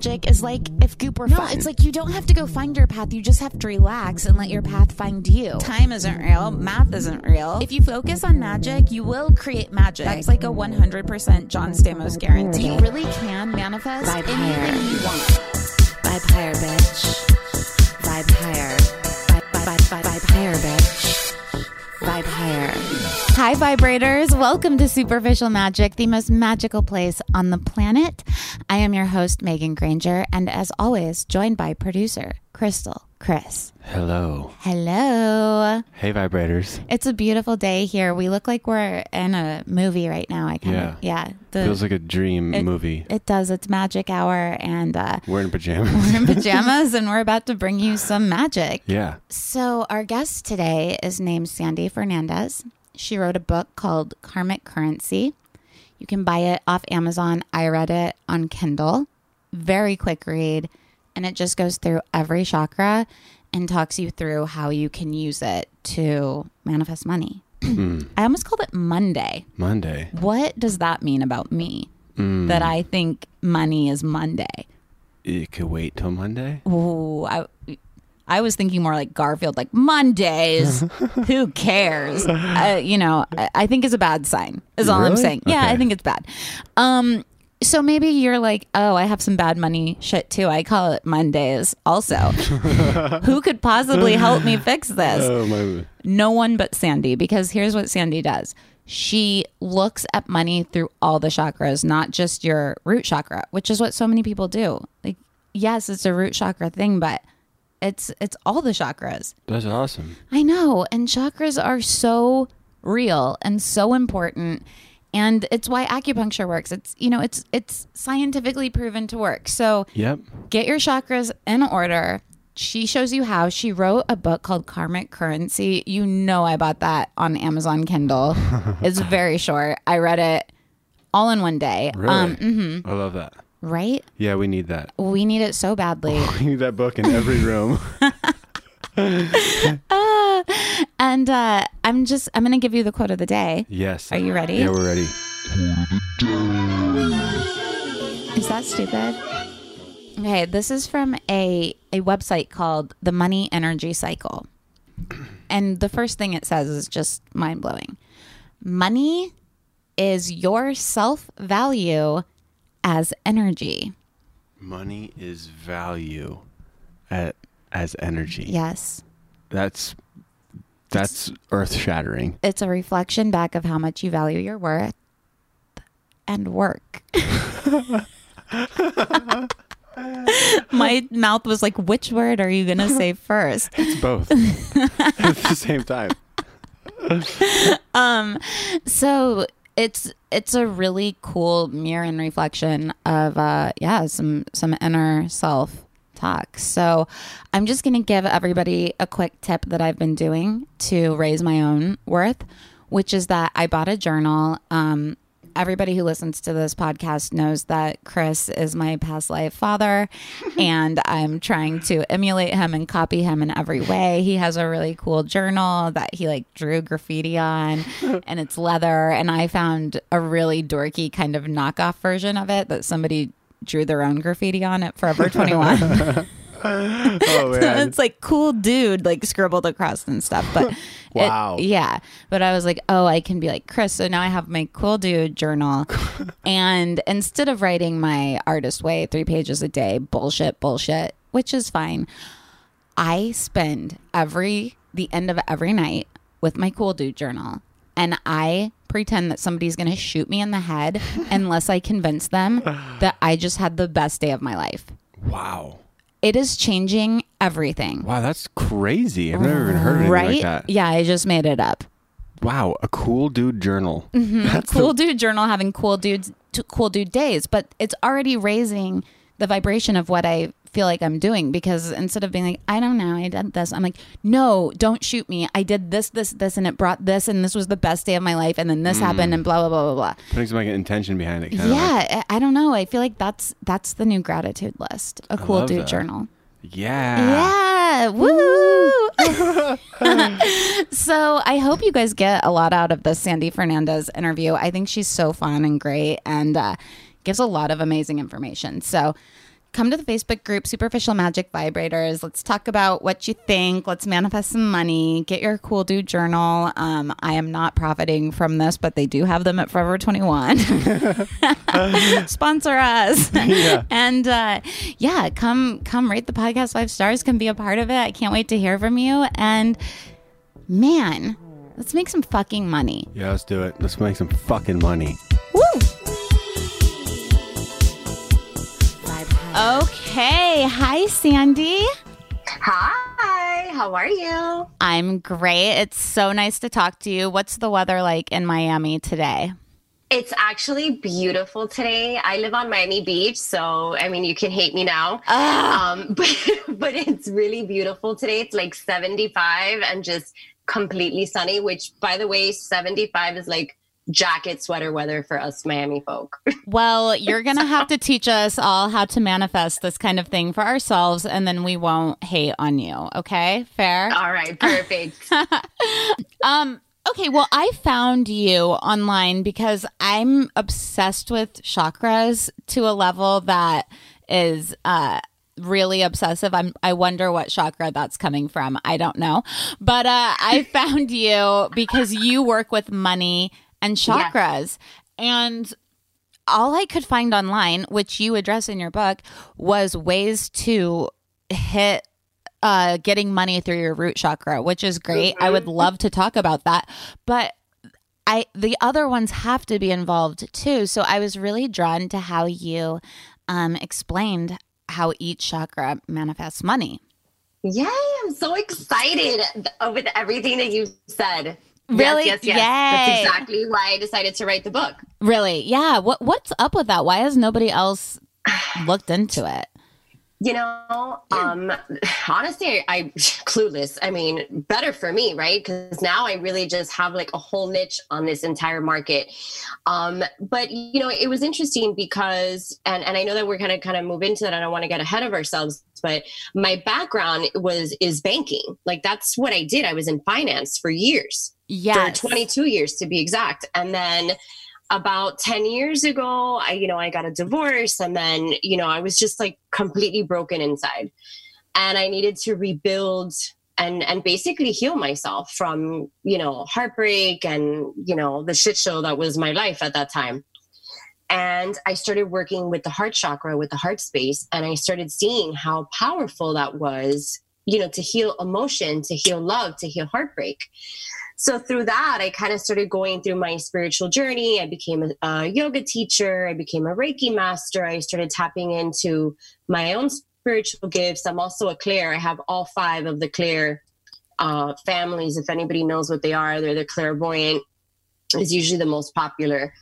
Magic is like if goop were No, fun. it's like you don't have to go find your path. You just have to relax and let your path find you. time isn't real, math isn't real. If you focus on magic, you will create magic. That's like a 100% John Stamos guarantee. you really can manifest Vibe anything higher. you want. Vibe higher, bitch. Vibe higher. Vibe, vibe, vibe, vibe, vibe higher, bitch. Vibe higher. Hi, vibrators. Welcome to Superficial Magic, the most magical place on the planet. I am your host, Megan Granger, and as always, joined by producer Crystal Chris. Hello. Hello. Hey, vibrators. It's a beautiful day here. We look like we're in a movie right now. I kind of, yeah. The, Feels like a dream it- movie. It does. It's magic hour, and uh, We're in pajamas. we're in pajamas, and we're about to bring you some magic. yeah. So, our guest today is named Sandy Fernandez. She wrote a book called Karmic Currency. You can buy it off Amazon. I read it on Kindle. Very quick read. And it just goes through every chakra and talks you through how you can use it to manifest money. I almost called it Monday. Monday. What does that mean about me? Mm. That I think money is Monday. It could wait till Monday. Ooh, I, I was thinking more like Garfield, like Mondays. who cares? Uh, you know, I, I think is a bad sign. Is all I'm Really? saying. Yeah, I think it's bad. Um, so maybe you're like, oh, I have some bad money shit too. I call it Mondays. Also, who could possibly help me fix this? Oh no one but Sandy, because here's what Sandy does. She looks at money through all the chakras, not just your root chakra, which is what so many people do. Like, yes, it's a root chakra thing, but it's it's all the chakras. That's awesome. I know, and chakras are so real and so important. And it's why acupuncture works. It's you know, it's it's scientifically proven to work. So Yep. get your chakras in order. She shows you how. She wrote a book called Karmic Currency. You know, I bought that on Amazon Kindle. it's very short. I read it all in one day. Really. Um, mhm. I love that. Right? Yeah, we need that. We need it so badly. We need that book in every room. and uh, I'm just, I'm going to give you the quote of the day. yes. Are you ready? Yeah, we're ready. Is that stupid? Okay, this is from a, a website called The Money Energy Cycle. And the first thing it says is just mind blowing. Money is your self value as energy. Money is value at, as energy. Yes. That's that's earth shattering. It's a reflection back of how much you value your worth and work. My mouth was like, which word are you going to say first? It's both at the same time. Um, so it's it's a really cool mirror and reflection of uh yeah some some inner self talk. So I'm just gonna give everybody a quick tip that I've been doing to raise my own worth, which is that I bought a journal. Um, everybody who listens to this podcast knows that Chris is my past life father, and I'm trying to emulate him and copy him in every way. He has a really cool journal that he like drew graffiti on, and it's leather. And I found a really dorky kind of knockoff version of it that somebody drew their own graffiti on at Forever 21. Oh it's like cool dude like scribbled across and stuff but it- Wow. yeah. But i was like oh i can be like chris. So now i have my cool dude journal. And instead of writing my artist way three pages a day bullshit bullshit which is fine i spend every the end of every night with my cool dude journal. And i pretend that somebody's going to shoot me in the head unless i convince them that i just had the best day of my life. Wow. It is changing everything. Wow, that's crazy. I've never even heard of anything right? like that. Yeah, I just made it up. Wow, a cool dude journal. Mm-hmm. Cool dude journal having cool dudes, cool dude days, but it's already raising the vibration of what I feel like I'm doing because instead of being like, I don't know, I did this, I'm like, no, don't shoot me. I did this, this, this, and it brought this, and this was the best day of my life, and then this happened, and blah blah blah blah blah. Putting some like intention behind it. Kind Of like, Yeah, I don't know. I feel like that's that's the new gratitude list. A cool dude that. journal. yeah. Yeah. Woo! so I hope you guys get a lot out of the Sandy Fernandez interview. I think she's so fun and great and uh, gives a lot of amazing information. So come to the Facebook group, Superficial Magic Vibrators. Let's talk about what you think. Let's manifest some money. Get your cool dude journal. Um, I am not profiting from this, but they do have them at Forever 21. Sponsor us. And uh, yeah, come come rate the podcast five stars. Come be a part of it. I can't wait to hear from you. And man, let's make some fucking money. Yeah, let's do it. Let's make some fucking money. Woo! Okay. Hi, Sandy. Hi, how are you? I'm great. It's so nice to talk to you. What's the weather like in Miami today? It's actually beautiful today. I live on Miami Beach, so I mean, you can hate me now. Um, but but it's really beautiful today. It's like 75 and just completely sunny, which by the way, 75 is like jacket sweater weather for us Miami folk. Well, you're going to have to teach us all how to manifest this kind of thing for ourselves, and then we won't hate on you. Okay? Fair? All right, perfect. Um, okay, well, I found you online because I'm obsessed with chakras to a level that is uh really obsessive. I'm I wonder what chakra that's coming from. I don't know. But uh I found you because you work with money and chakras. And all I could find online, which you address in your book, was ways to hit uh, getting money through your root chakra, which is great. I would love to talk about that, but I the other ones have to be involved too. So I was really drawn to how you um, explained how each chakra manifests money. Yay, I'm so excited with everything that you said. Really? Yes, yes, yes. That's exactly why I decided to write the book. Really? Yeah. What What's up with that? Why has nobody else looked into it? You know, um, honestly, I, I clueless. I mean, better for me, right? Because now I really just have like a whole niche on this entire market. Um, but you know, it was interesting because, and and I know that we're gonna kind of move into that. And I don't want to get ahead of ourselves, but my background was is banking. Like that's what I did. I was in finance for years For 22 years to be exact. And then about 10 years ago i you know i got a divorce and then you know i was just like completely broken inside. And i needed to rebuild and and basically heal myself from you know heartbreak and you know the shit show that was my life at that time. And i started working with the heart chakra with the heart space and i started seeing how powerful that was you know to heal emotion to heal love to heal heartbreak. So through that i kind of started going through my spiritual journey. I became a, a yoga teacher. I became a reiki master. I started tapping into my own spiritual gifts. I'm also a clair i have all five of the clair uh, families. If anybody knows what they are they're the clairvoyant. Is usually the most popular.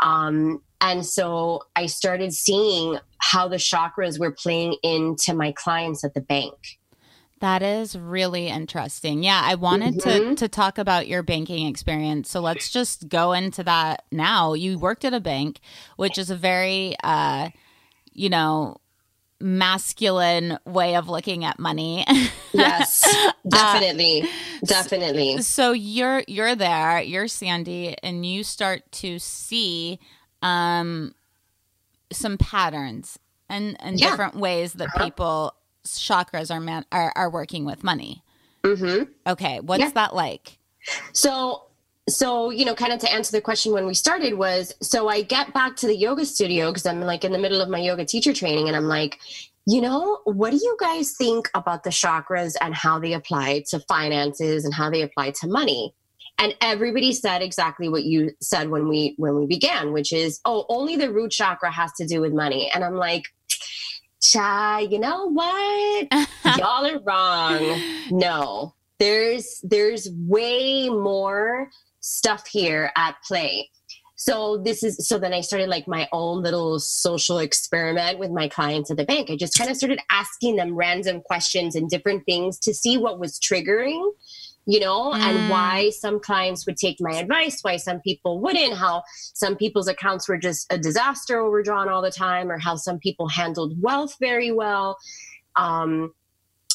Um, and so i started seeing how the chakras were playing into my clients at the bank That is really interesting. Yeah, I wanted to Mhm. to talk about your banking experience. So let's just go into that now. You worked at a bank, which is a very uh you know, masculine way of looking at money. yes definitely definitely so you're you're there, you're Sandy and you start to see um some patterns and and Yeah. different ways that Uh-huh. people chakras are man are, are working with money. hmm Okay, what's Yeah. that like? So, so you know, kind of to answer the question when we started was, so I get back to the yoga studio because I'm like in the middle of my yoga teacher training, and I'm like, you know, what do you guys think about the chakras and how they apply to finances and how they apply to money? And everybody said exactly what you said when we when we began, which is, oh, only the root chakra has to do with money. And I'm like, Cha, you know what? Y'all are wrong. No, there's there's way more stuff here at play. so this is so then I started like my own little social experiment with my clients at the bank. I just kind of started asking them random questions and different things to see what was triggering you know, Mm. and why some clients would take my advice, why some people wouldn't, how some people's accounts were just a disaster overdrawn all the time, or how some people handled wealth very well. Um,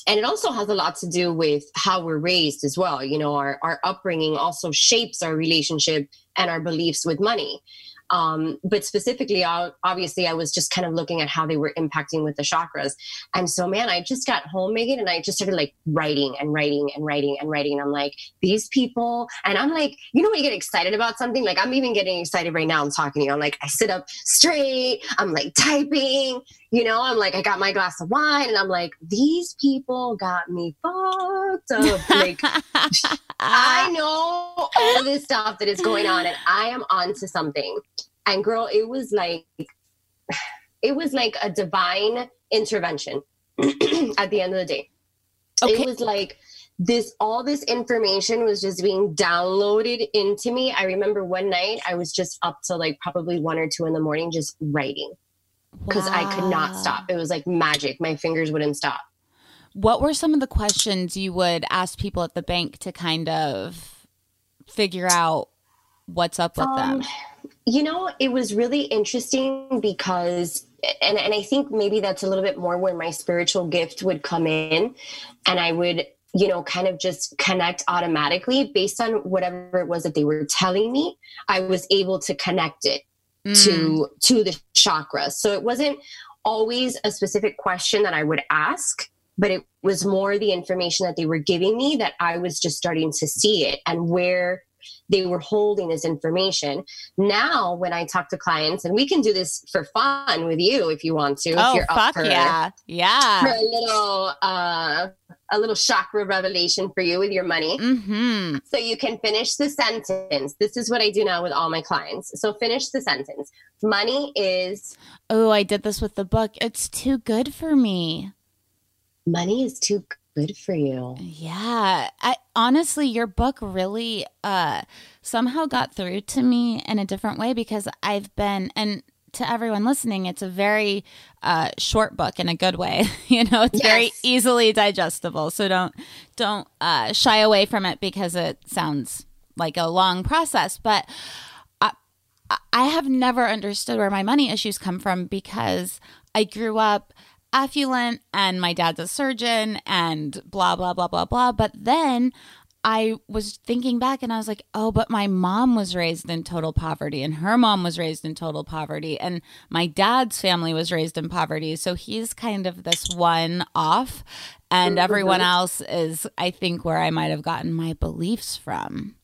and it also has a lot to do with how we're raised as well. You know, our, our upbringing also shapes our relationship and our beliefs with money. Um, but specifically, obviously, I was just kind of looking at how they were impacting with the chakras. And so, man, I just got home, Megan, and I just started like writing and writing and writing and writing. And I'm like, these people, and I'm like, you know, when you get excited about something, like I'm even getting excited right now. I'm talking to you. I'm like, I sit up straight, I'm like typing, you know, I'm like, I got my glass of wine, and I'm like, these people got me fucked up. Like, I know all this stuff that is going on, and I am onto something. And girl, it was like it was like a divine intervention at the end of the day. Okay. It was like this all this information was just being downloaded into me. I remember one night I was just up till like probably one or two in the morning just writing because I could not stop. It was like magic. My fingers wouldn't stop. What were some of the questions you would ask people at the bank to kind of figure out what's up with them? Um, You know, it was really interesting because, and, and I think maybe that's a little bit more where my spiritual gift would come in and I would, you know, kind of just connect automatically based on whatever it was that they were telling me. I was able to connect it Mm. to to the chakras. So it wasn't always a specific question that I would ask, but it was more the information that they were giving me that I was just starting to see it and where they were holding this information. Now, when I talk to clients, and we can do this for fun with you if you want to, if oh, you're up fuck for, yeah. for Yeah. a little uh, a little chakra revelation for you with your money. Mm-hmm. So you can finish the sentence. This is what I do now with all my clients. So finish the sentence. Money is Oh, I did this with the book. It's too good for me. money is too good for you. Yeah. I honestly your book really uh somehow got through to me in a different way because I've been and to everyone listening, it's a very uh, short book in a good way. you know, it's very easily digestible. So don't don't uh, shy away from it because it sounds like a long process. But I, I have never understood where my money issues come from because I grew up affluent and my dad's a surgeon and blah blah blah blah blah. But then I was thinking back and I was like, oh, but my mom was raised in total poverty and her mom was raised in total poverty and my dad's family was raised in poverty. So he's kind of this one off and mm-hmm. everyone else is, I think, where I might have gotten my beliefs from,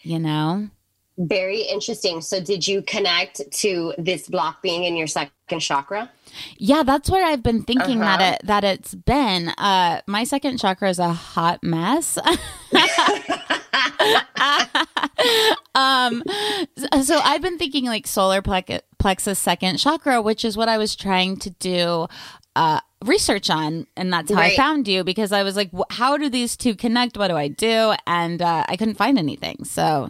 you know? Very interesting. So did you connect to this block being in your second chakra? Yeah, that's where I've been thinking Uh-huh. that it that it's been. Uh my second chakra is a hot mess. um so I've been thinking like solar plex- plexus second chakra, which is what I was trying to do uh research on and that's how I found you because I was like how do these two connect? What do I do? And uh I couldn't find anything. So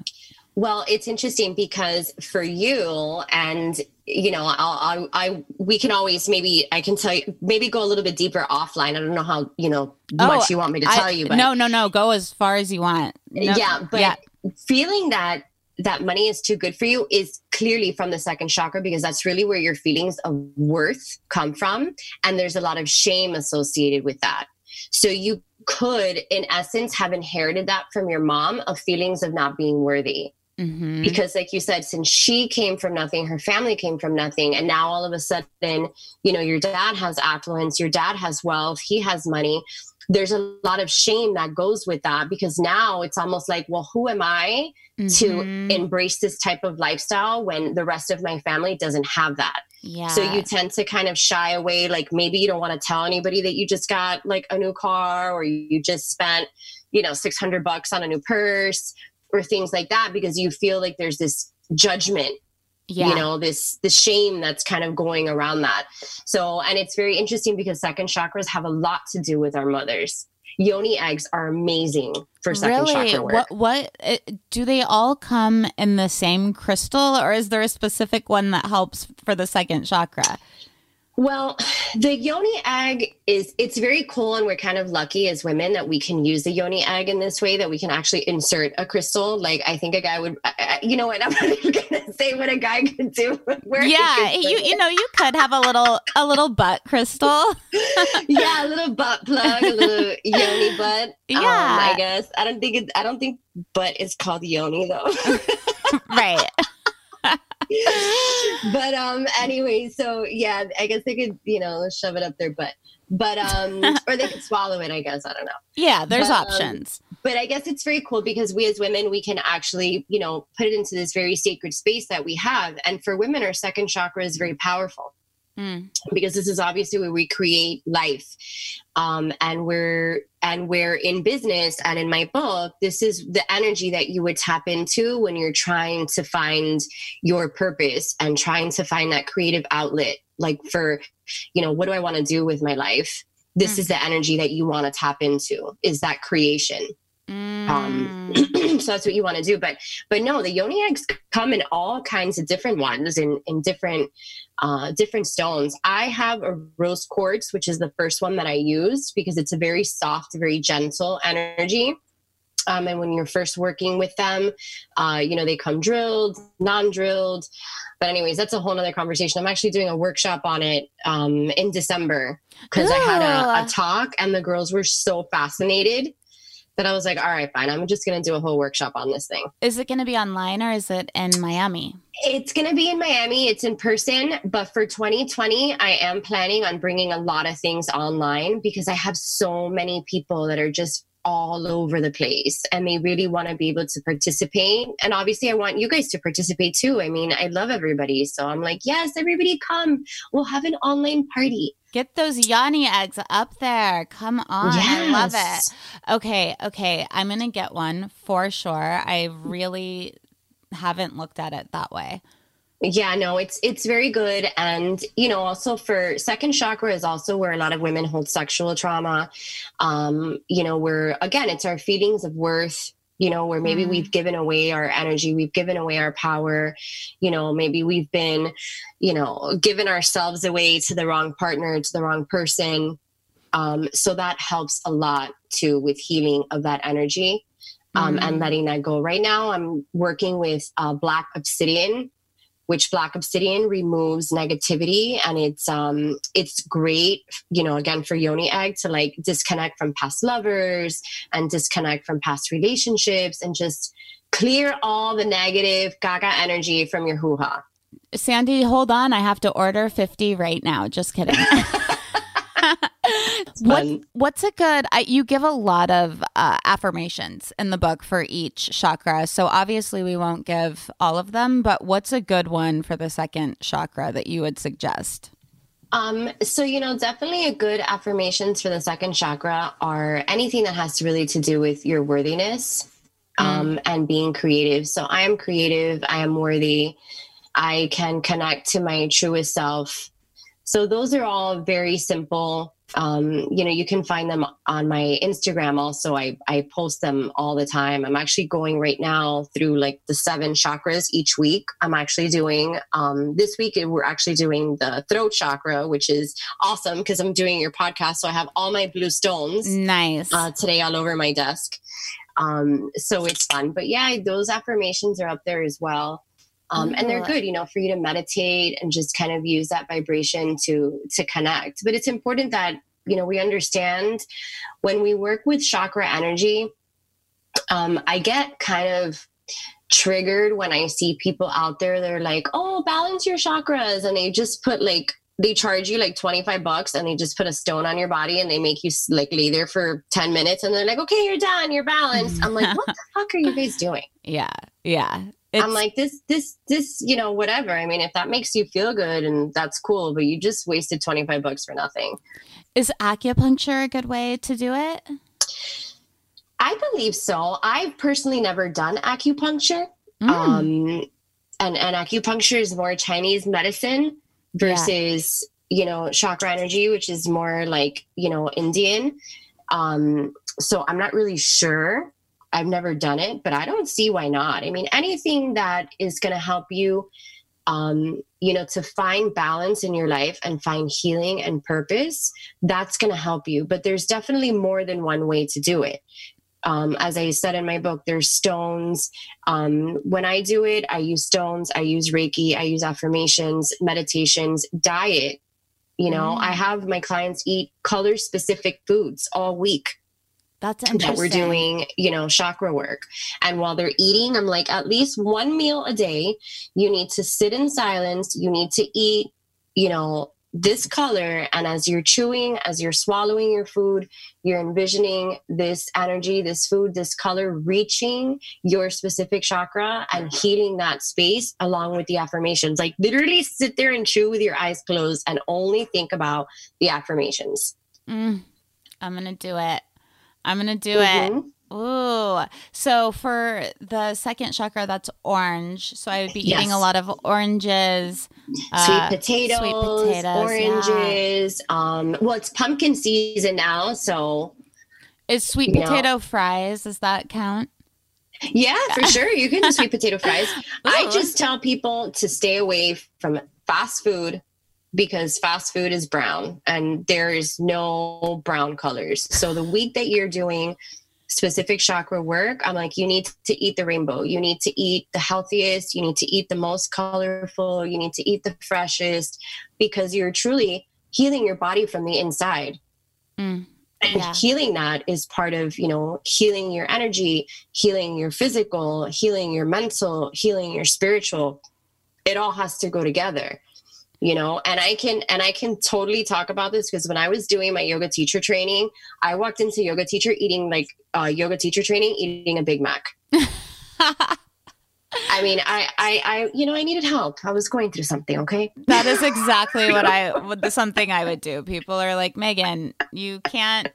Well, it's interesting because for you and you know, I'll, I, I, we can always maybe I can tell you maybe go a little bit deeper offline. I don't know how you know oh, much you want me to Oh, I- tell you, but No, no, no, go as far as you want. No- yeah, but yeah. feeling that that money is too good for you is clearly from the second chakra because that's really where your feelings of worth come from, and there's a lot of shame associated with that. So you could, in essence, have inherited that from your mom of feelings of not being worthy Mhm. because like you said since she came from nothing her family came from nothing and now all of a sudden you know your dad has affluence your dad has wealth he has money there's a lot of shame that goes with that because now it's almost like well who am i to Mhm. embrace this type of lifestyle when the rest of my family doesn't have that Yeah. so you tend to kind of shy away like maybe you don't want to tell anybody that you just got like a new car or you just spent you know 600 bucks on a new purse or things like that because you feel like there's this judgment yeah. you know this the shame that's kind of going around that so and it's very interesting because second chakras have a lot to do with our mothers yoni eggs are amazing for second really? chakra work. What what uh, do they all come in the same crystal or is there a specific one that helps for the second chakra? Well, the yoni egg is it's very cool and we're kind of lucky as women that we can use the yoni egg in this way that we can actually insert a crystal. Like I think a guy would I- you know what I'm not even going to say what a guy could do where Yeah, could you you know you could have a little a little butt crystal. yeah, a little butt plug, a little yoni butt. um, Yeah. I guess. I don't think it I don't think butt is called yoni though. right. but um anyway so yeah i guess they could you know shove it up their butt. But um or they could swallow it i guess i don't know. Yeah, there's But, um, options. but i guess it's very cool because we as women we can actually you know put it into this very sacred space that we have. And for women our second chakra is very powerful Mm. because this is obviously where we create life um, and we're and we're in business and in my book this is the energy that you would tap into when you're trying to find your purpose and trying to find that creative outlet like for you know what do i want to do with my life this Mm. is the energy that you want to tap into is that creation um, Mm. so that's what you want to do but but no the yoni eggs come in all kinds of different ones in in different uh different stones. I have a rose quartz which is the first one that i used because it's a very soft very gentle energy. Um, and when you're first working with them uh, you know they come drilled non-drilled. But anyways that's a whole nother conversation. I'm actually doing a workshop on it um, in december because i had a, a talk and the girls were so fascinated that I was like, all right, fine. I'm just going to do a whole workshop on this thing. Is it going to be online or is it in Miami? It's going to be in Miami. It's in person. But for 2020, I am planning on bringing a lot of things online because I have so many people that are just all over the place and they really want to be able to participate. And obviously, I want you guys to participate too. I mean, I love everybody. So I'm like, yes, everybody come. We'll have an online party. Get those yoni eggs up there. Come on. I love it. Okay, okay. I'm going to get one for sure. I really haven't looked at it that way. Yeah, no, it's it's very good, and you know, also for second chakra is also where a lot of women hold sexual trauma. Um, you know, where again, it's our feelings of worth. You know, where maybe Mhm. we've given away our energy, we've given away our power. You know, maybe we've been, you know, given ourselves away to the wrong partner, to the wrong person. Um, so that helps a lot too with healing of that energy um, Mm. and letting that go. Right now, I'm working with uh, Black Obsidian, which Black Obsidian removes negativity, and it's um, it's great, you know, again for Yoni Egg to like disconnect from past lovers and disconnect from past relationships and just clear all the negative gaga energy from your hoo ha. Sandy, hold on. I have to order 50 right now. Just kidding. what, what's a good I, you give a lot of uh, affirmations in the book for each chakra so obviously we won't give all of them but what's a good one for the second chakra that you would suggest Um, so you know, definitely a good affirmations for the second chakra are anything that has really to do with your worthiness um, and being creative. So I am creative. I am worthy. I can connect to my truest self. So those are all very simple. Um, you know, you can find them on my Instagram. Also, I I post them all the time. I'm actually going right now through like the seven chakras each week. I'm actually doing um, this week. We're actually doing the throat chakra, which is awesome because I'm doing your podcast. So I have all my blue stones nice uh, today all over my desk. Um, so it's fun. But yeah, those affirmations are up there as well. Um, and they're good, you know, for you to meditate and just kind of use that vibration to to connect. But it's important that you know we understand when we work with chakra energy. Um, I get kind of triggered when I see people out there. They're like, "Oh, balance your chakras," and they just put like they charge you like 25 bucks and they just put a stone on your body and they make you like lay there for 10 minutes and they're like okay you're done you're balanced i'm like what the fuck are you guys doing yeah yeah It's- i'm like this this this you know whatever. I mean if that makes you feel good and that's cool but you just wasted 25 bucks for nothing. Is acupuncture a good way to do it? I believe so. I've personally never done acupuncture. Mm. um and and acupuncture is more chinese medicine versus you know chakra energy which is more like you know indian. Um so I'm not really sure. I've never done it, but I don't see why not. I mean, anything that is going to help you, um, you know, to find balance in your life and find healing and purpose, that's going to help you. But there's definitely more than one way to do it. Um, as I said in my book, there's stones. Um, when I do it, I use stones, I use Reiki, I use affirmations, meditations, diet. You know, Mm. I have my clients eat color specific foods all week That's interesting. that we're doing, you know, chakra work. And while they're eating, I'm like, at least one meal a day, you need to sit in silence. You need to eat, you know, this color. And as you're chewing, as you're swallowing your food, you're envisioning this energy, this food, this color reaching your specific chakra and healing that space along with the affirmations. Like literally sit there and chew with your eyes closed and only think about the affirmations. Mm, I'm gonna do it. I'm gonna do it. Mhm. Ooh. So for the second chakra, that's orange. So I would be eating a lot of oranges. sweet uh, potatoes, sweet potatoes, yeah. oranges. Um, well, it's pumpkin season now, so Is sweet You know. potato fries? Does that count? yeah, for sure, you can do sweet potato fries. I just tell people to stay away from fast food because fast food is brown and there is no brown colors. So the week that you're doing specific chakra work, I'm like, you need to eat the rainbow. You need to eat the healthiest. You need to eat the most colorful. You need to eat the freshest because you're truly healing your body from the inside. Mm, And Yeah. healing that is part of, you know, healing your energy, healing your physical, healing your mental, healing your spiritual. It all has to go together you know and i can and i can totally talk about this because when i was doing my yoga teacher training i walked into yoga teacher eating like uh, yoga teacher training eating a big mac i mean I, I i you know i needed help i was going through something okay that is exactly what I would something I would do. People are like, Megan, you can't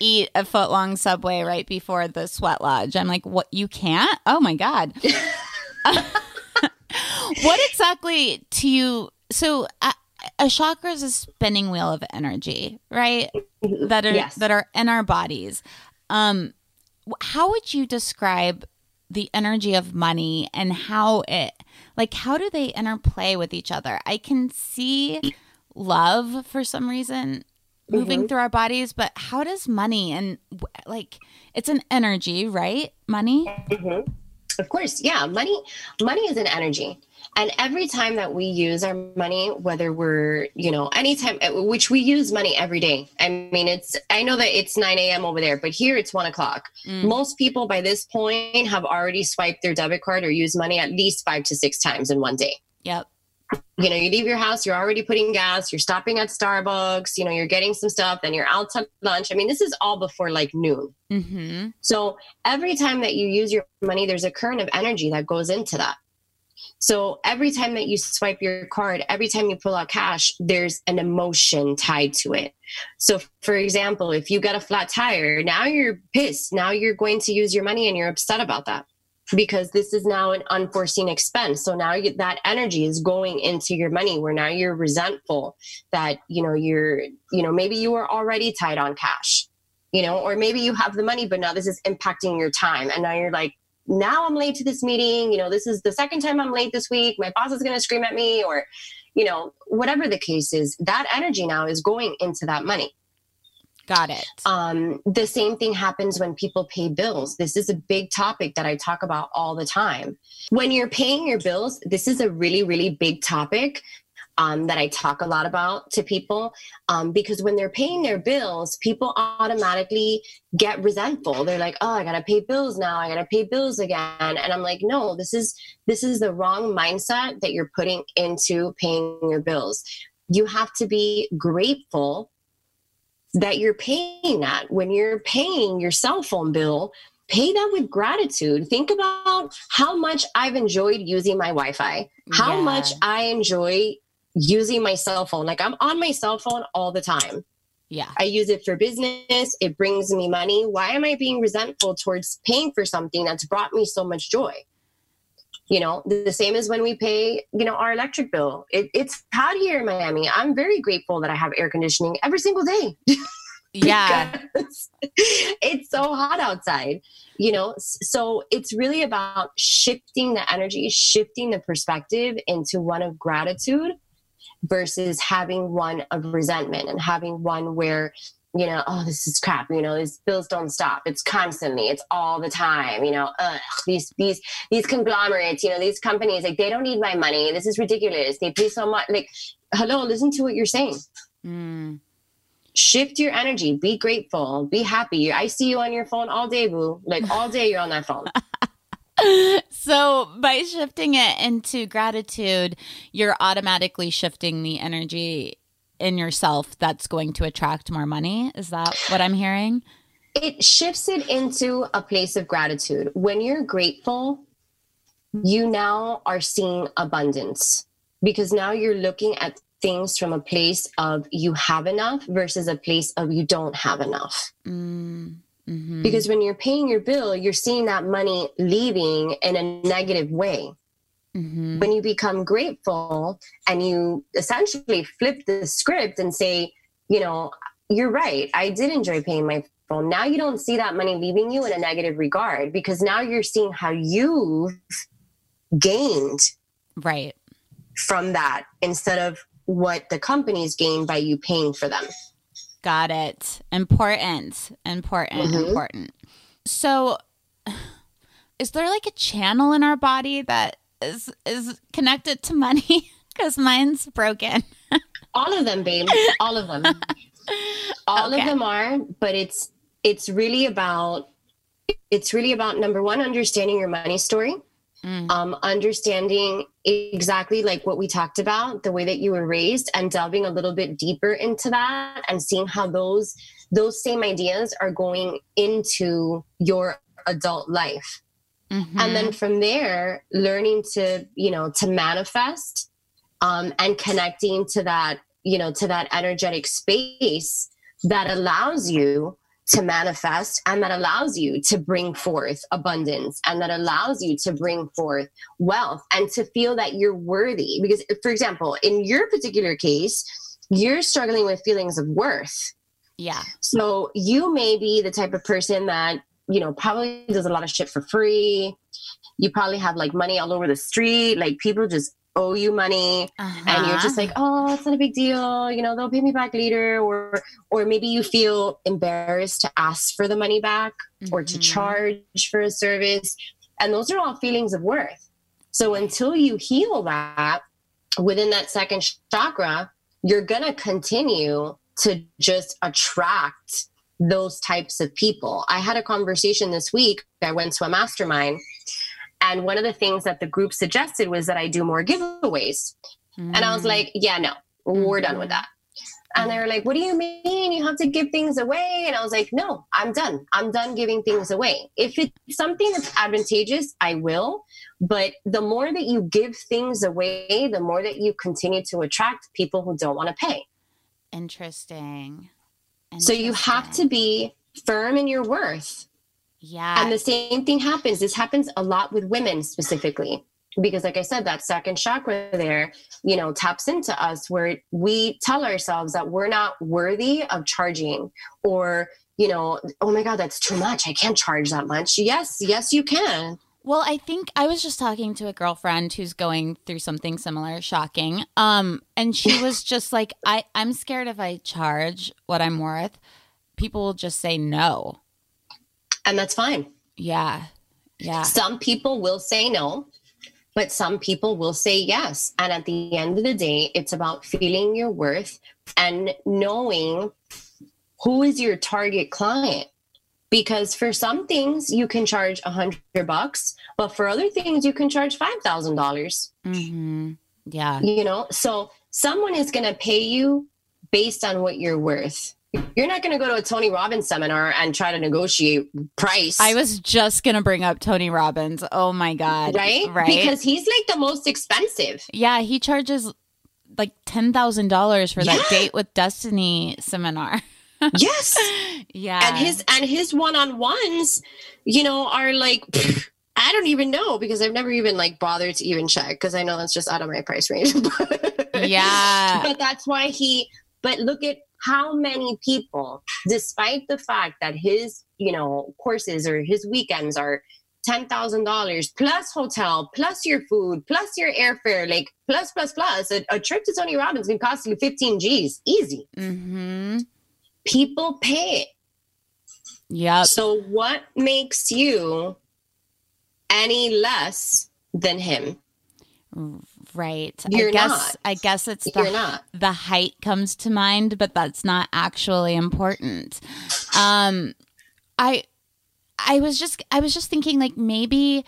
eat a foot long subway right before the sweat lodge. I'm like, what? You can't? Oh my god. what exactly to you? So a, a chakra is a spinning wheel of energy, right? Mm-hmm. That are Yes. that are in our bodies. Um, how would you describe the energy of money and how it like how do they interplay with each other? I can see love for some reason moving mm-hmm. through our bodies, but how does money and like it's an energy, right? Money? Mm-hmm. Of course, yeah. Money, money is an energy, and every time that we use our money, whether we're, you know, anytime, uh, which we use money every day. I mean, it's. I know that it's nine a.m. over there, but here it's one o'clock. Mm. Most people by this point have already swiped their debit card or used money at least five to six times in one day. Yep. You know, you leave your house, you're already putting gas, you're stopping at Starbucks, you know, you're getting some stuff, then you're out to lunch. I mean, this is all before like noon. Mm-hmm. So every time that you use your money, there's a current of energy that goes into that. So every time that you swipe your card, every time you pull out cash, there's an emotion tied to it. So, for example, if you got a flat tire, now you're pissed. Now you're going to use your money and you're upset about that because this is now an unforeseen expense. So now you, that energy is going into your money where now you're resentful that, you know, you're, you know, maybe you were already tied on cash you know, or maybe you have the money, but now this is impacting your time. And now you're like, now I'm late to this meeting. You know, this is the second time I'm late this week. My boss is going to scream at me, or, you know, whatever the case is, that energy now is going into that money. Got it. Um, the same thing happens when people pay bills. This is a big topic that I talk about all the time. When you're paying your bills, this is a really, really big topic um, that I talk a lot about to people um, because when they're paying their bills, people automatically get resentful. They're like, "Oh, I gotta pay bills now. I gotta pay bills again," and I'm like, "No, this is this is the wrong mindset that you're putting into paying your bills. You have to be grateful that you're paying that. When you're paying your cell phone bill, pay that with gratitude. Think about how much I've enjoyed using my Wi Fi, how Yeah. much I enjoy using my cell phone. Like I'm on my cell phone all the time. Yeah. I use it for business, it brings me money. Why am I being resentful towards paying for something that's brought me so much joy? You know, the same as when we pay, you know, our electric bill. It, it's hot here in Miami. I'm very grateful that I have air conditioning every single day. Yeah. it's so hot outside you know so it's really about shifting the energy shifting the perspective into one of gratitude versus having one of resentment and having one where you know oh this is crap you know these bills don't stop. It's constantly it's all the time you know Ugh, these these these conglomerates you know these companies like they don't need my money. This is ridiculous. They pay so much like hello listen to what you're saying. Mm. shift your energy. Be grateful. Be happy. I see you on your phone all day boo. Like all day you're on that phone. So by shifting it into gratitude, you're automatically shifting the energy in yourself that's going to attract more money. Is that what I'm hearing? it shifts it into a place of gratitude when you're grateful you now are seeing abundance because now you're looking at things from a place of you have enough versus a place of you don't have enough Mm, mhm. because when you're paying your bill you're seeing that money leaving in a negative way Mhm. when you become grateful and you essentially flip the script and say, you know, you're right. I did enjoy paying my phone. Now you don't see that money leaving you in a negative regard because now you're seeing how you've gained Right. from that instead of what the company's gained by you paying for them. Got it. Important. Important. Mhm. Important. So is there like a channel in our body that is is connected to money? Because mine's broken. All of them, babe. All of them. All Okay. of them are, but it's it's really about it's really about number one, understanding your money story. Mm. um, understanding exactly like what we talked about, the way that you were raised, and delving a little bit deeper into that, and seeing how those those same ideas are going into your adult life, Mhm. and then from there, learning to you know to manifest um, and connecting to that you know to that energetic space that allows you to manifest and that allows you to bring forth abundance and that allows you to bring forth wealth and to feel that you're worthy because for example in your particular case you're struggling with feelings of worth yeah. so you may be the type of person that you know probably does a lot of shit for free. You probably have like money all over the street. Like people just owe you money. And you're just Uh-huh. like oh it's not a big deal. You know they'll pay me back later. Or or maybe you feel embarrassed to ask for the money back or to Mhm. charge for a service. And those are all feelings of worth. So until you heal that within that second chakra you're gonna continue to just attract those types of people i had a conversation this week i went to a mastermind and one of the things that the group suggested was that i do more giveaways and I was Mm. like, yeah, no, we're done with that. And they were like, what do you mean you have to give things away? And I was like, no, I'm done. I'm done giving things away. If it's something that's advantageous, I will. But the more that you give things away, the more that you continue to attract people who don't want to pay. Interesting. So you have to be firm in your worth. Yeah. And the same thing happens. This happens a lot with women specifically. Because, like I said, that second chakra there, you know, taps into us where we tell ourselves that we're not worthy of charging or, you know, oh my God, that's too much. I can't charge that much. Yes, yes, you can. Well, I think I was just talking to a girlfriend who's going through something similar, shocking. Um, and she was just like, I, I'm scared if I charge what I'm worth, people will just say no. And that's fine. Yeah. Yeah. Some people will say no, but some people will say yes. And at the end of the day, it's about feeling your worth and knowing who is your target client. Because for some things you can charge a hundred bucks, but for other things you can charge five thousand dollars. hmm Yeah. You know, so someone is going to pay you based on what you're worth. You're not going to go to a Tony Robbins seminar and try to negotiate price. I was just going to bring up Tony Robbins. Oh my God. right? Right. Because he's like the most expensive. yeah, he charges like $10,000 for that date with Destiny seminar. yes. Yeah. And his and his one-on-ones, you know, are like pfft, I don't even know because I've never even like bothered to even check because I know that's just out of my price range. Yeah. But that's why he but look at how many people, despite the fact that his, you know, courses or his weekends are $10,000 plus hotel, plus your food, plus your airfare, like plus, plus, plus, a, a trip to Tony Robbins can cost you 15 G's. Easy. Mm-hmm. People pay it. Yep. So what makes you any less than him? Right. You're I guess not. I guess it's the not. the height comes to mind, but that's not actually important. Um I I was just I was just thinking like maybe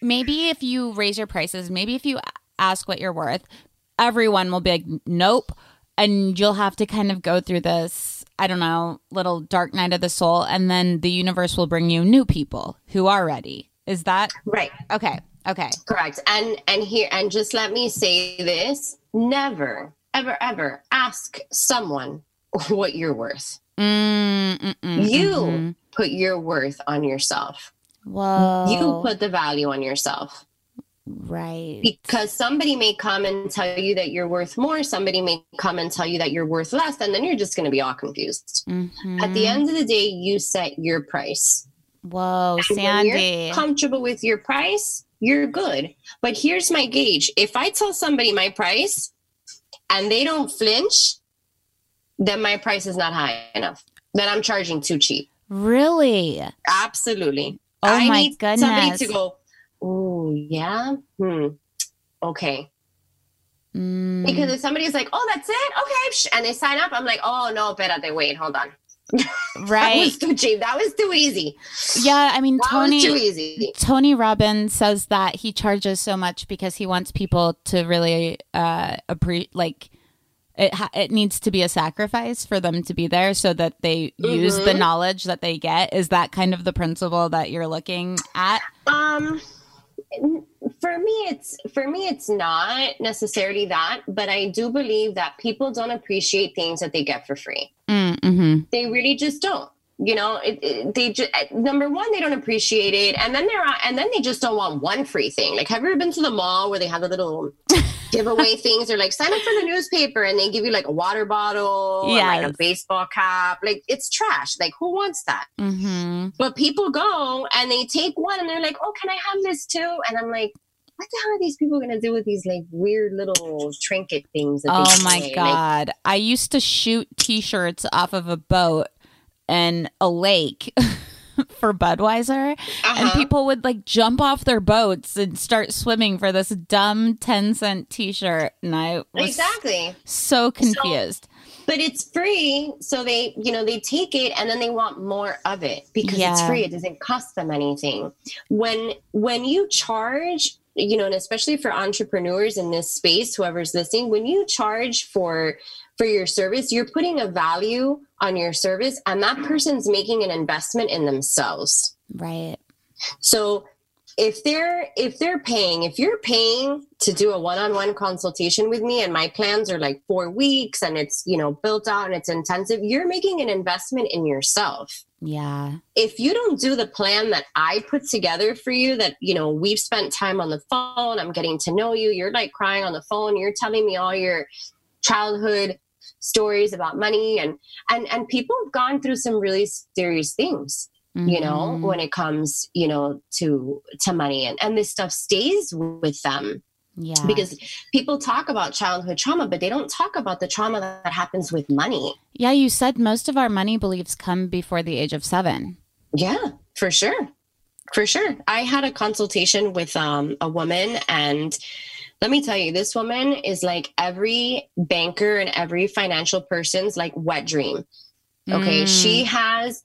maybe if you raise your prices, maybe if you ask what you're worth, everyone will be like nope and you'll have to kind of go through this I don't know, little dark night of the soul and then the universe will bring you new people who are ready. Is that Right. okay? Okay. Correct. And and here and just let me say this, never ever ever ask someone what you're worth. Mm, mm, mm, You mhm. put your worth on yourself. Whoa. You put the value on yourself. Right. Because somebody may come and tell you that you're worth more, somebody may come and tell you that you're worth less, and then you're just going to be all confused. Mhm. At the end of the day, you set your price. Whoa, And Sandy. you're comfortable with your price, you're good. But here's my gauge. If I tell somebody my price and they don't flinch, then my price is not high enough. Then I'm charging too cheap. really? Absolutely. Oh I my need somebody goodness. to go, oh, yeah? Hmm. Okay. Mm, Because if somebody's like, oh, that's it? Okay. And they sign up, I'm like, oh, no, espérate, wait, hold on. Right. That was too cheap. That was too easy. Yeah, I mean That Tony easy. Tony Robbins says that he charges so much because he wants people to really uh appre- like it ha- it needs to be a sacrifice for them to be there so that they use the Mhm. knowledge that they get. Is that kind of the principle that you're looking at? Um, for me, it's for me, it's not necessarily that, but I do believe that people don't appreciate things that they get for free. Mm, hmm They really just don't. You know, it, it, they just number one, they don't appreciate it, and then they're and then they just don't want one free thing. Like, have you ever been to the mall where they have the little giveaway things? They're like, sign up for the newspaper, and they give you like a water bottle, like a baseball cap. Like, it's trash. Like, who wants that? hmm But people go and they take one and they're like, oh, can I have this too? And I'm like, what the hell are these people going to do with these like weird little trinket things? Oh my play? Like, god. I used to shoot t-shirts off of a boat and a lake for Budweiser and uh-huh. people would like jump off their boats and start swimming for this dumb 10 cent t-shirt and I was exactly. so confused. But it's free. So they, you know, they take it and then they want more of it because it's free. It doesn't cost them anything. When, when you charge, you know, and especially for entrepreneurs in this space, whoever's listening, when you charge for, for your service, you're putting a value on your service and that person's making an investment in themselves. right. So if they're if they're paying, if you're paying to do a one-on-one consultation with me and my plans are like 4 weeks and it's, you know, built out and it's intensive, you're making an investment in yourself. Yeah. If you don't do the plan that I put together for you that, you know, we've spent time on the phone, I'm getting to know you, you're like crying on the phone, you're telling me all your childhood stories about money and and and people have gone through some really serious things you know Mhm. when it comes you know to to money and and this stuff stays with them yeah. because people talk about childhood trauma but they don't talk about the trauma that happens with money yeah, you said most of our money beliefs come before the age of 7. yeah for sure for sure i had a consultation with um, a woman and let me tell you this woman is like every banker and every financial person's like wet dream Okay. Mm. She has,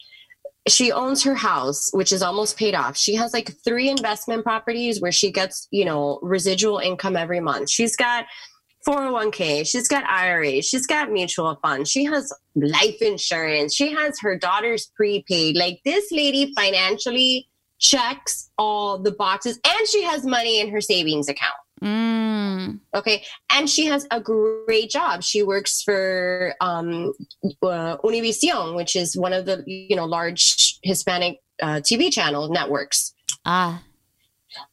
she owns her house, which is almost paid off. She has like three investment properties where she gets, you know, residual income every month. She's got 401k, she's got IRA, she's got mutual funds, she has life insurance, she has her daughter's prepaid. Like this lady financially checks all the boxes and she has money in her savings account. Mm. Okay. And she has a great job. She works for um, uh, Univision, which is one of the, you know, large Hispanic uh, TV channel networks. Ah.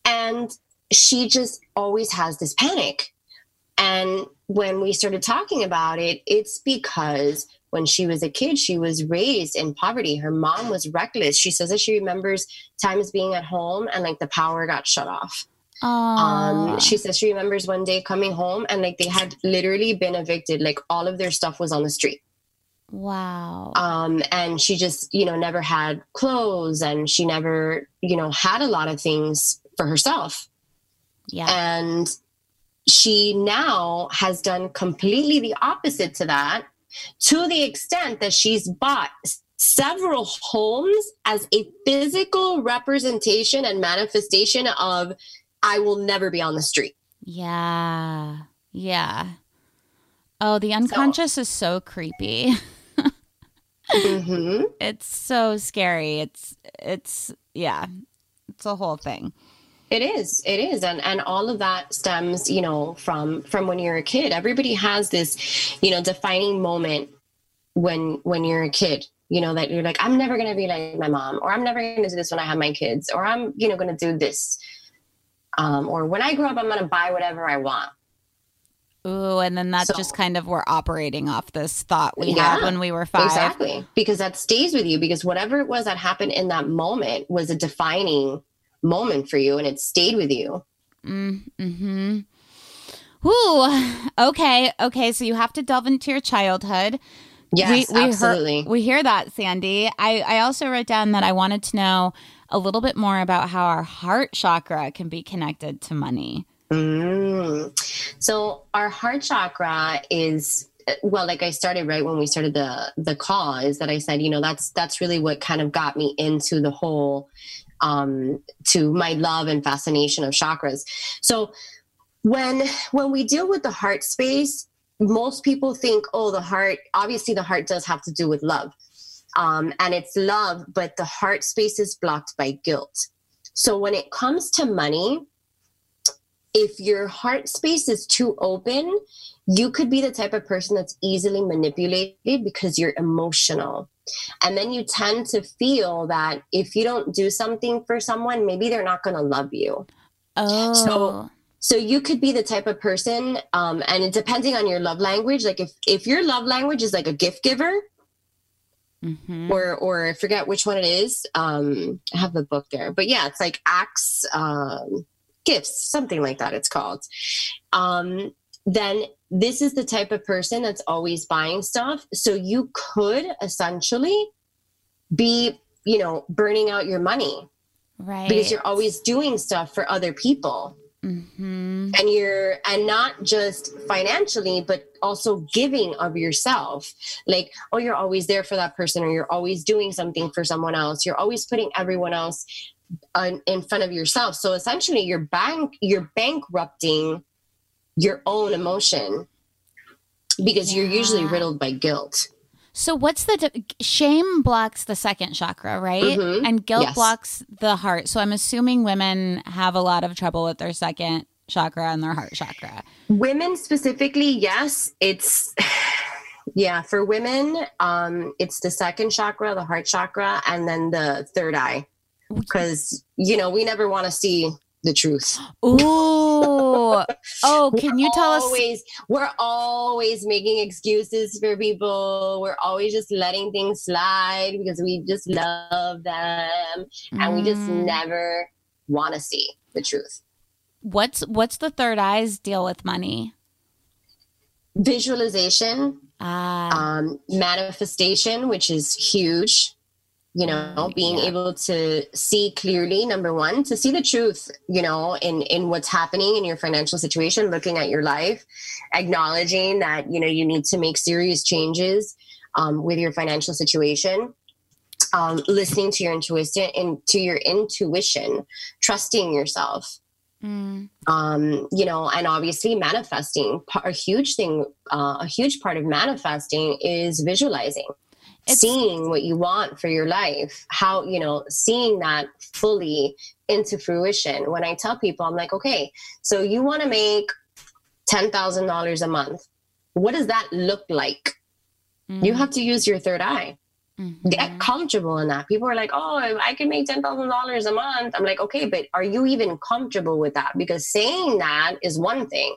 And she just always has this panic. And when we started talking about it, it's because when she was a kid, she was raised in poverty. Her mom was reckless. She says that she remembers times being at home and like the power got shut off. Um, she says she remembers one day coming home and like they had literally been evicted. Like all of their stuff was on the street. wow. Um, and she just, you know, never had clothes and she never, you know, had a lot of things for herself. yeah. And she now has done completely the opposite to that to the extent that she's bought several homes as a physical representation and manifestation of I will never be on the street. Yeah. Yeah. Oh, the unconscious is so creepy. hmm It's so scary. It's it's yeah. It's a whole thing. It is. It is. And and all of that stems, you know, from from when you're a kid. Everybody has this, you know, defining moment when when you're a kid. You know, that you're like, I'm never gonna be like my mom, or I'm never gonna do this when I have my kids, or I'm, you know, gonna do this. Um, or when I grow up, I'm gonna buy whatever I want. Ooh, and then that's So- just kind of we're operating off this thought we Yeah, had when we were five. Exactly. Because that stays with you because whatever it was that happened in that moment was a defining moment for you and it stayed with you. Mm-hmm. Ooh. Okay. Okay. So you have to delve into your childhood. Yes, hear- absolutely. we hear that, Sandy. I, I also wrote down that I wanted to know a little bit more about how our heart chakra can be connected to money. Mm. So our heart chakra is well, like I started right when we started the the call, is that I said, you know, that's that's really what kind of got me into the whole um to my love and fascination of chakras. So when when we deal with the heart space, most people think, oh, the heart, obviously the heart does have to do with love. Um, and it's love, but the heart space is blocked by guilt. So when it comes to money, if your heart space is too open, you could be the type of person that's easily manipulated because you're emotional. And then you tend to feel that if you don't do something for someone, maybe they're not going to love you. Oh. So you could be the type of person, um, and it, depending on your love language, like if if your love language is like a gift giver, Mhm. or or I forget which one it is. Um, I have the book there, but yeah, it's like acts, um, gifts, something like that. It's called. Um, then this is the type of person that's always buying stuff. So you could essentially be, you know, burning out your money right. because you're always doing stuff for other people hmm and you're and not just financially but also giving of yourself. Like oh you're always there for that person or you're always doing something for someone else. You're always putting everyone else on, in front of yourself. So essentially you're bank you're bankrupting your own emotion because you're usually riddled by guilt So what's the di- shame blocks the second chakra, right? Mhm. And guilt Yes. blocks the heart. So I'm assuming women have a lot of trouble with their second chakra and their heart chakra. women specifically yes it's yeah for women um it's the second chakra the heart chakra and then the third eye because you know we never want to see the truth Ooh. oh, can you tell us? always we're always making excuses for people we're always just letting things slide because we just love them and we just Mm. never want to see the truth What's what's the third eye's deal with money? visualization Ah, um, manifestation, which is huge. You know, being yeah. able to see clearly, number one, to see the truth, you know, in in what's happening in your financial situation, looking at your life, acknowledging that you know you need to make serious changes um, with your financial situation. Um, listening to your intuition and to your intuition, trusting yourself, mm, um, you know, and obviously manifesting. A huge thing, uh, a huge part of manifesting is visualizing, It's- seeing what you want for your life. How you know, seeing that fully into fruition. When I tell people, I'm like, okay, so you want to make ten thousand dollars a month. What does that look like? You mm, have to use your third eye mhm. get comfortable in that. People are like, oh, I can make $10,000 a month. I'm like, okay, but are you even comfortable with that? Because saying that is one thing,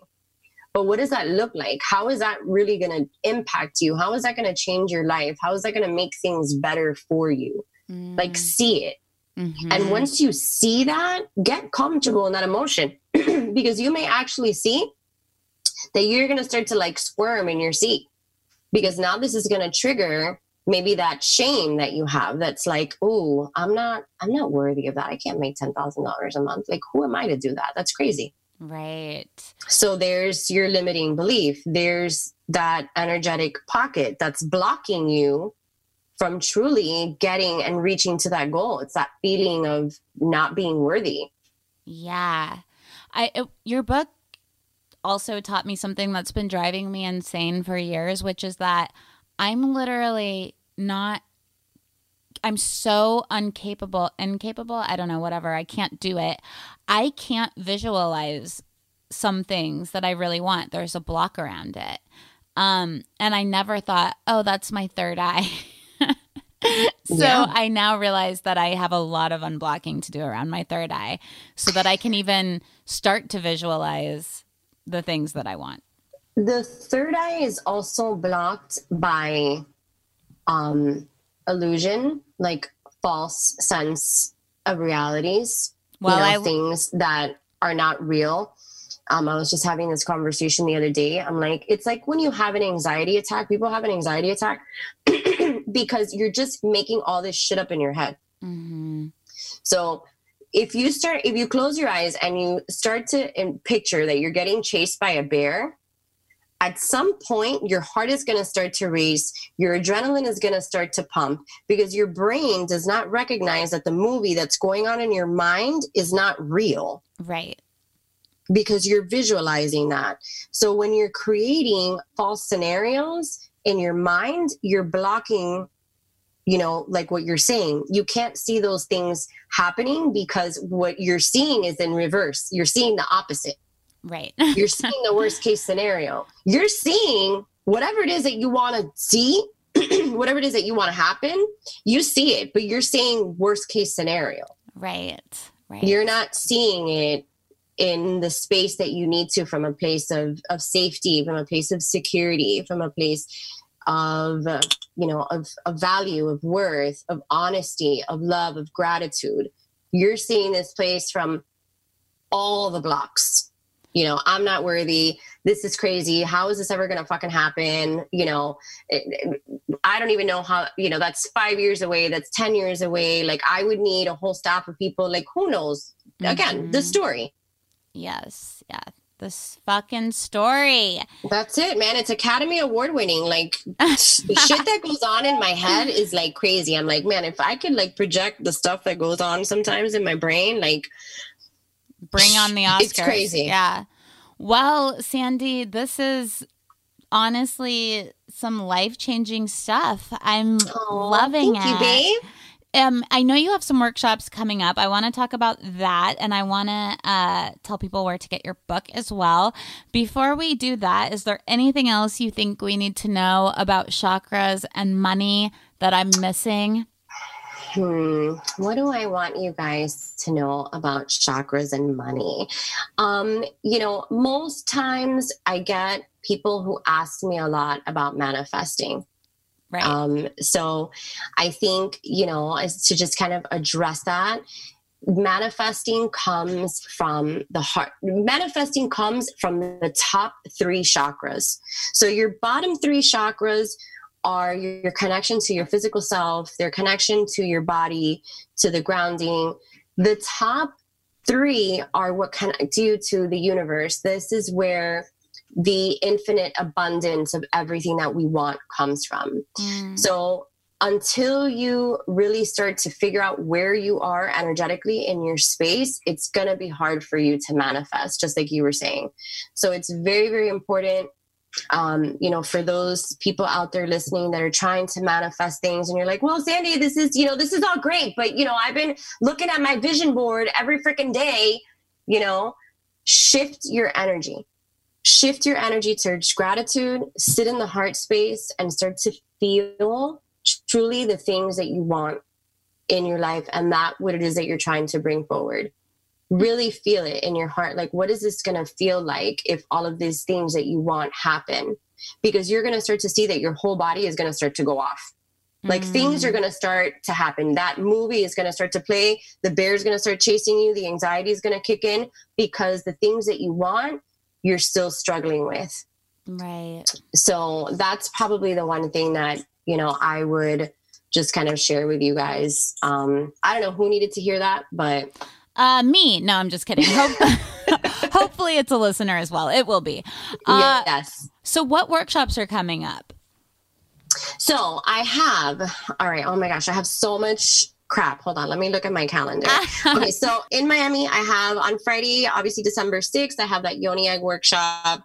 but what does that look like? How is that really going to impact you? How is that going to change your life? How is that going to make things better for you? Like see it. Mhm. and once you see that get comfortable in that emotion. Because you may actually see that you're going to start to like squirm in your seat. Because now this is going to trigger maybe that shame that you have that's like oh i'm not i'm not worthy of that. I can't make $10000 a month. Like who am i to do that? That's crazy right. so there's your limiting belief there's that energetic pocket that's blocking you from truly getting and reaching to that goal it's that feeling of not being worthy Yeah. I it, your book also taught me something that's been driving me insane for years, which is that I'm literally not I'm so incapable, incapable, I don't know, whatever. I can't do it. I can't visualize some things that I really want. There's a block around it. Um and I never thought, "Oh, that's my third eye." so Yeah. I now realize that I have a lot of unblocking to do around my third eye so that I can even start to visualize the things that I want. the third eye is also blocked by um illusion like false sense of realities Well, you know, I things that are not real um, I was just having this conversation the other day. I'm like, it's like when you have an anxiety attack, people have an anxiety attack because you're just making all this shit up in your head. Mhm. So if you start, if you close your eyes and you start to picture that you're getting chased by a bear, at some point your heart is going to start to race, your adrenaline is going to start to pump because your brain does not recognize that the movie that's going on in your mind is not real right. because you're visualizing that. So when you're creating false scenarios in your mind, you're blocking, you know, like what you're saying. You can't see those things happening because what you're seeing is in reverse. You're seeing the opposite. Right. You're seeing the worst case scenario. You're seeing whatever it is that you want to see, whatever it is that you want to happen, you see it, but you're saying worst case scenario right. Right. you're not seeing it in the space that you need to from a place of, of safety from a place of security from a place of uh, you know of, of value of worth of honesty of love of gratitude you're seeing this place from all the blocks you know i'm not worthy. This is crazy. How is this ever going to fucking happen? You know it- it- i don't even know how you know that's five years away that's 10 years away. Like i would need a whole staff of people. Like who knows? Again the Mhm. story. Yes. Yeah. This fucking story. that's it man. It's academy award winning. Like the shit that goes on in my head is like crazy. I'm like man if i could like project the stuff that goes on sometimes in my brain like Bring on the Oscars. It's crazy. Yeah. Well, Sandy, this is honestly some life changing stuff. I'm Aw, loving thank it. you babe Um, I know you have some workshops coming up. I want to talk about that, and I want to uh, tell people where to get your book as well. Before we do that, is there anything else you think we need to know about chakras and money that I'm missing? Hmm. What do I want you guys to know about chakras and money? Um, you know, most times I get people who ask me a lot about manifesting. Right. Um, so I think, you know, is to just kind of address that. Manifesting comes from the heart. Manifesting comes from the top three chakras. So your bottom three chakras are your, your connection to your physical self, their connection to your body, to the grounding. The top three are what connect you to the universe. This is where the infinite abundance of everything that we want comes from. Mm. So until you really start to figure out where you are energetically in your space, it's going to be hard for you to manifest, just like you were saying. So it's very, very important. Um, you know, for those people out there listening that are trying to manifest things, and you're like, well, Sandy, this is, you know, this is all great, but, you know, I've been looking at my vision board every freaking day, you know, shift your energy shift your energy towards gratitude, sit in the heart space, and start to feel truly the things that you want in your life and that what it is that you're trying to bring forward. Really feel it in your heart like what is this going to feel like if all of these things that you want happen? Because you're going to start to see that your whole body is going to start to go off. Like things are going to start to happen. That movie is going to start to play. The bear is going to start chasing you. The anxiety is going to kick in because the things that you want you're still struggling with. Right. so that's probably the one thing that you know i would just kind of share with you guys. Um i don't know who needed to hear that but Uh, me. No, I'm just kidding. Hope- Hopefully, it's a listener as well. It will be. Uh, yes So, what workshops are coming up? so i have all right oh my gosh i have so much crap hold on let me look at my calendar okay so in miami i have on friday obviously december 6th i have that yoni egg workshop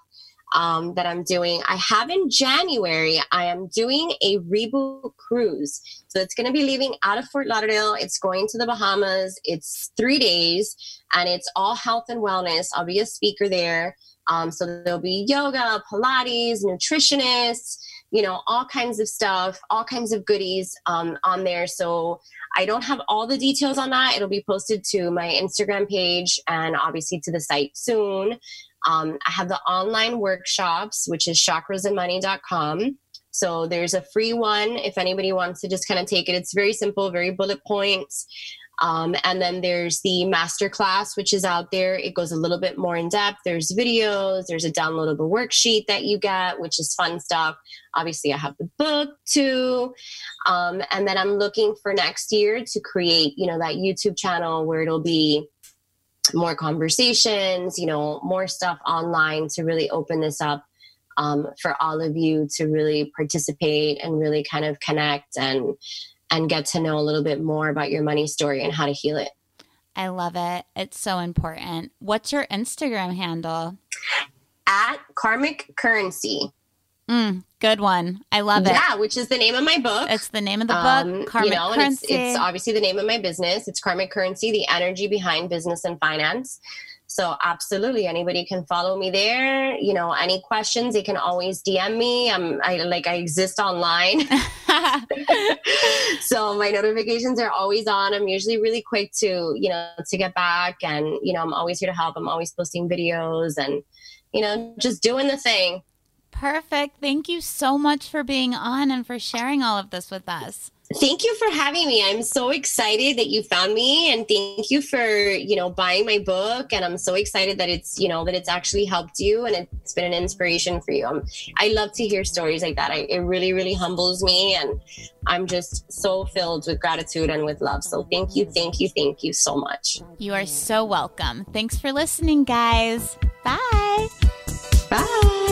um, that i'm doing. I have in january i am doing a reboot cruise. So it's going to be leaving out of fort lauderdale. It's going to the bahamas. It's three days and it's all health and wellness. I'll be a speaker there. Um, so there'll be yoga pilates nutritionists you know all kinds of stuff all kinds of goodies um, on there. So I don't have all the details on that. It'll be posted to my Instagram page and obviously to the site soon. Um, I have the online workshops, which is chakrasandmoney.com. So there's a free one if anybody wants to just kind of take it. It's very simple, very bullet points. Um, and then there's the master class, which is out there. It goes a little bit more in depth. There's videos, there's a downloadable worksheet that you get, which is fun stuff. Obviously, I have the book too. Um, and then I'm looking for next year to create, you know, that YouTube channel where it'll be more conversations, you know, more stuff online to really open this up um, for all of you to really participate and really kind of connect and and get to know a little bit more about your money story and how to heal it. I love it. It's so important. What's your Instagram handle? At Karmic Currency. Mm, good one. I love it. Yeah, which is the name of my book. It's the name of the book. Um, Karmic you know, and it's, Currency. it's obviously the name of my business. It's Karmic Currency, the energy behind business and finance. So absolutely, anybody can follow me there. You know, any questions, they can always DM me. I'm I like I exist online, so my notifications are always on. I'm usually really quick to you know to get back, and you know I'm always here to help. I'm always posting videos and you know just doing the thing. Perfect. Thank you so much for being on and for sharing all of this with us. Thank you for having me. I'm so excited that you found me and thank you for, you know, buying my book and I'm so excited that it's, you know, that it's actually helped you and it's been an inspiration for you. I'm, I love to hear stories like that. I, it really really humbles me and I'm just so filled with gratitude and with love. So thank you, thank you, thank you so much. You are so welcome. Thanks for listening, guys. Bye. Bye.